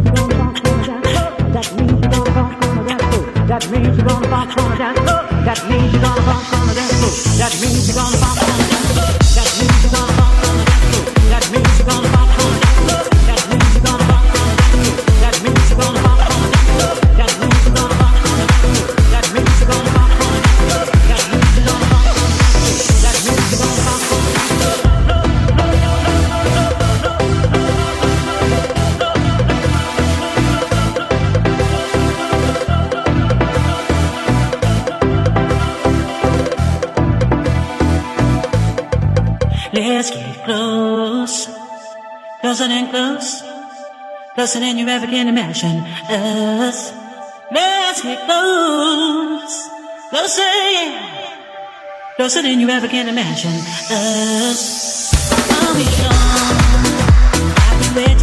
That means you're gonna bounce on the dance floor. That means you're gonna bounce on the dance floor. That means you're gonna bounce on the dance floor. Closer than you ever can imagine us. Let's get close, closer, yeah, closer than you ever can imagine us. I'll be sure I'll be waiting.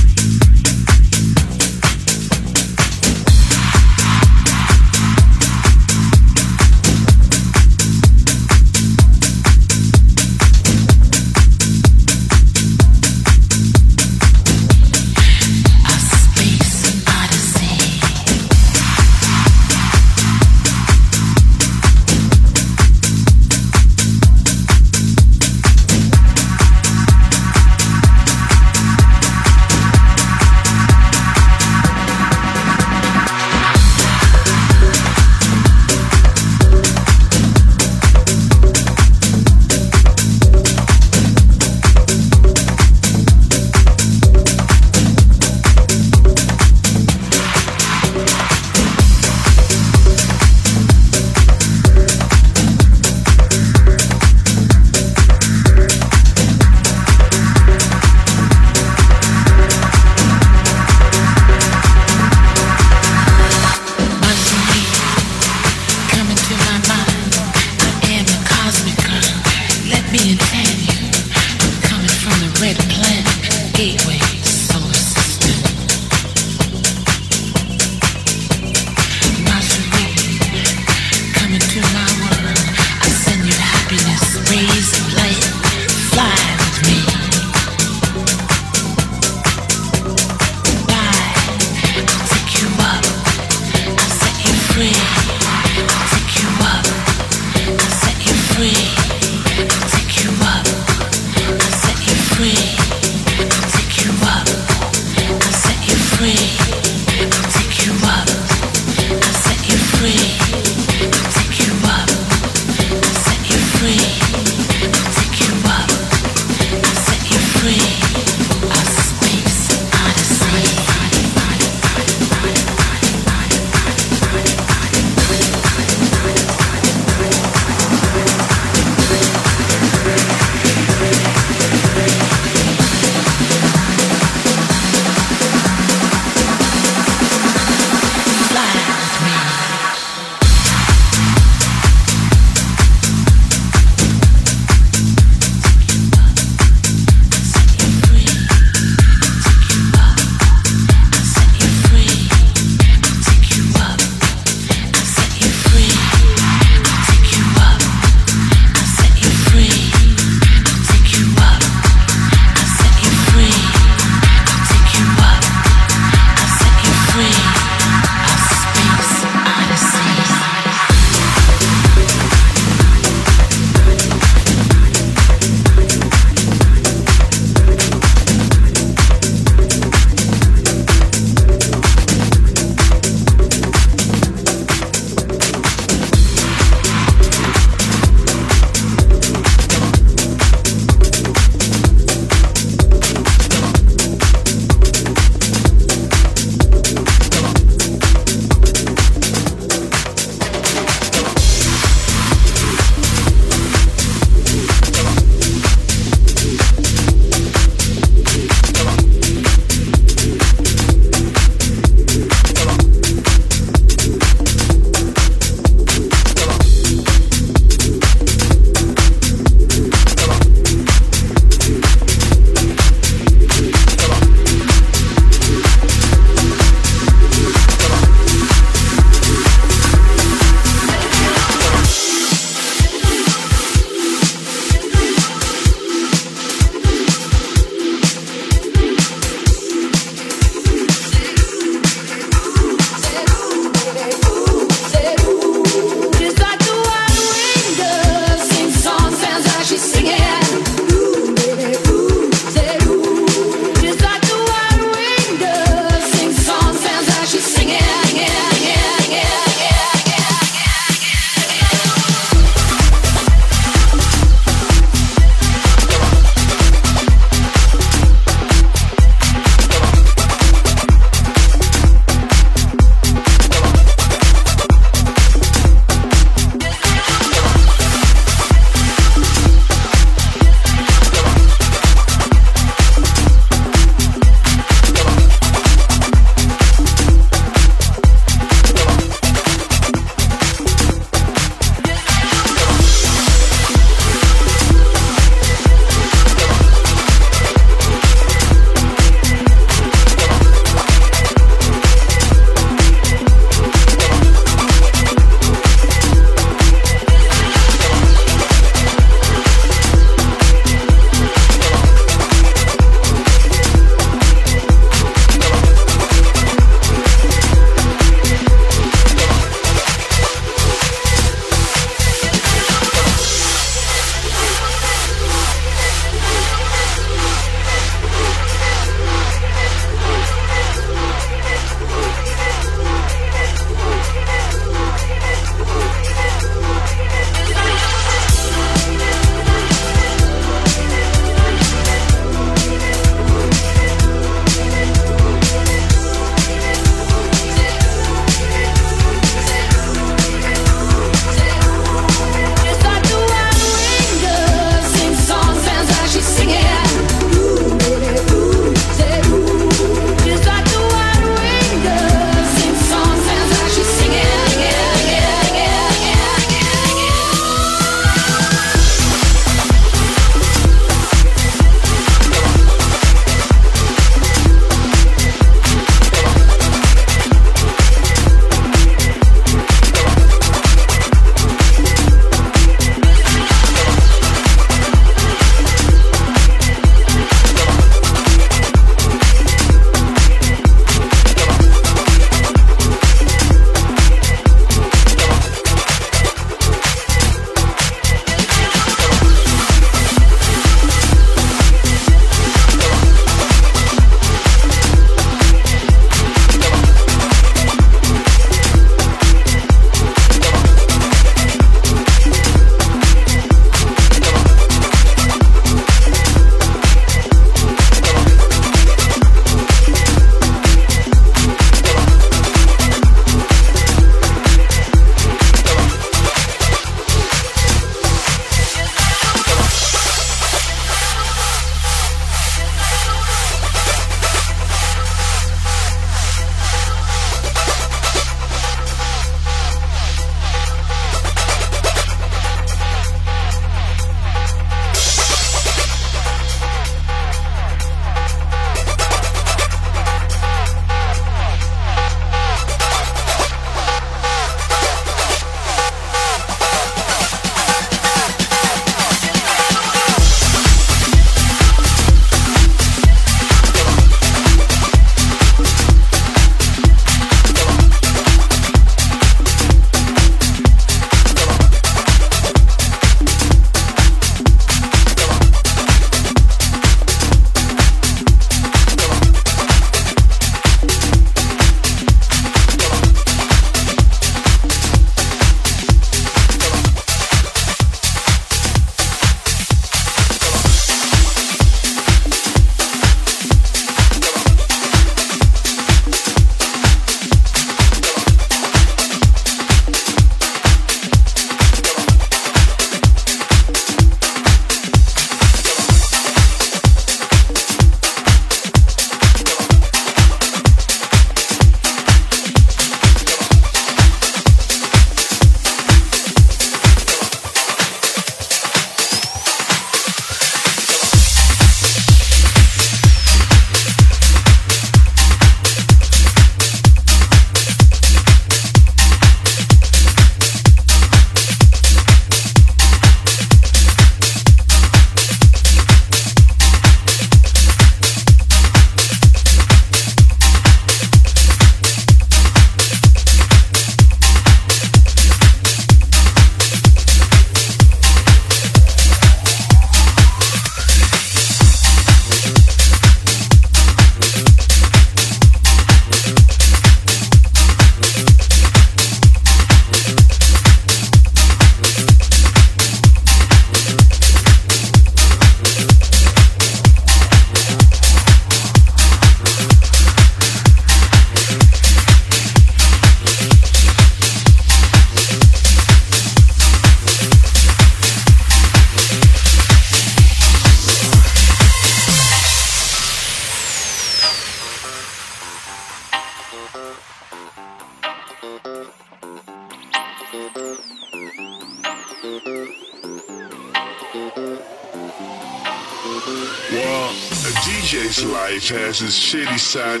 Side.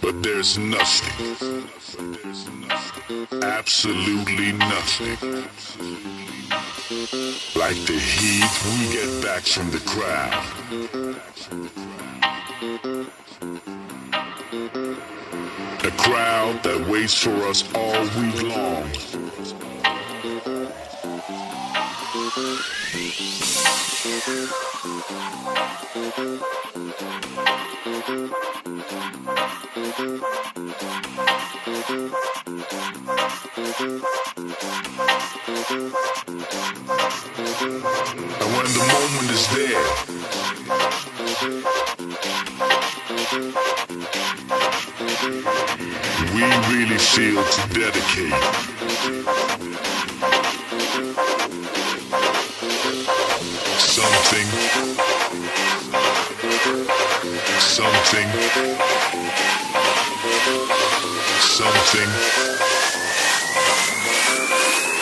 But there's nothing, absolutely nothing, like the heat we get back from the crowd. A crowd that waits for us all week long. And when we really feel to dedicate something, something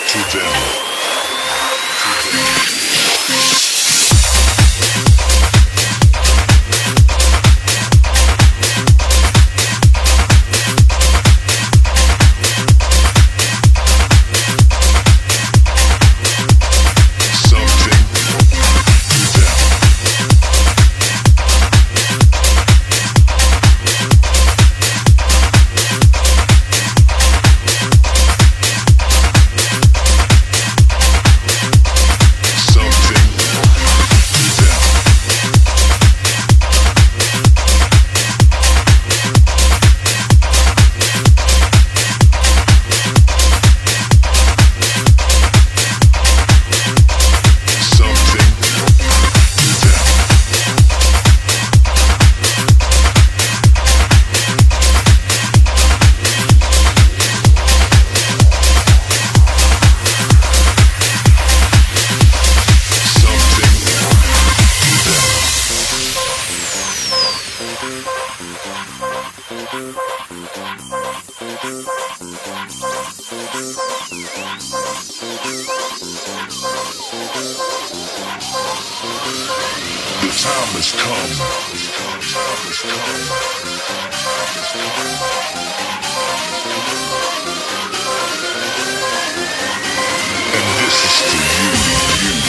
to them. And this is you, you, you.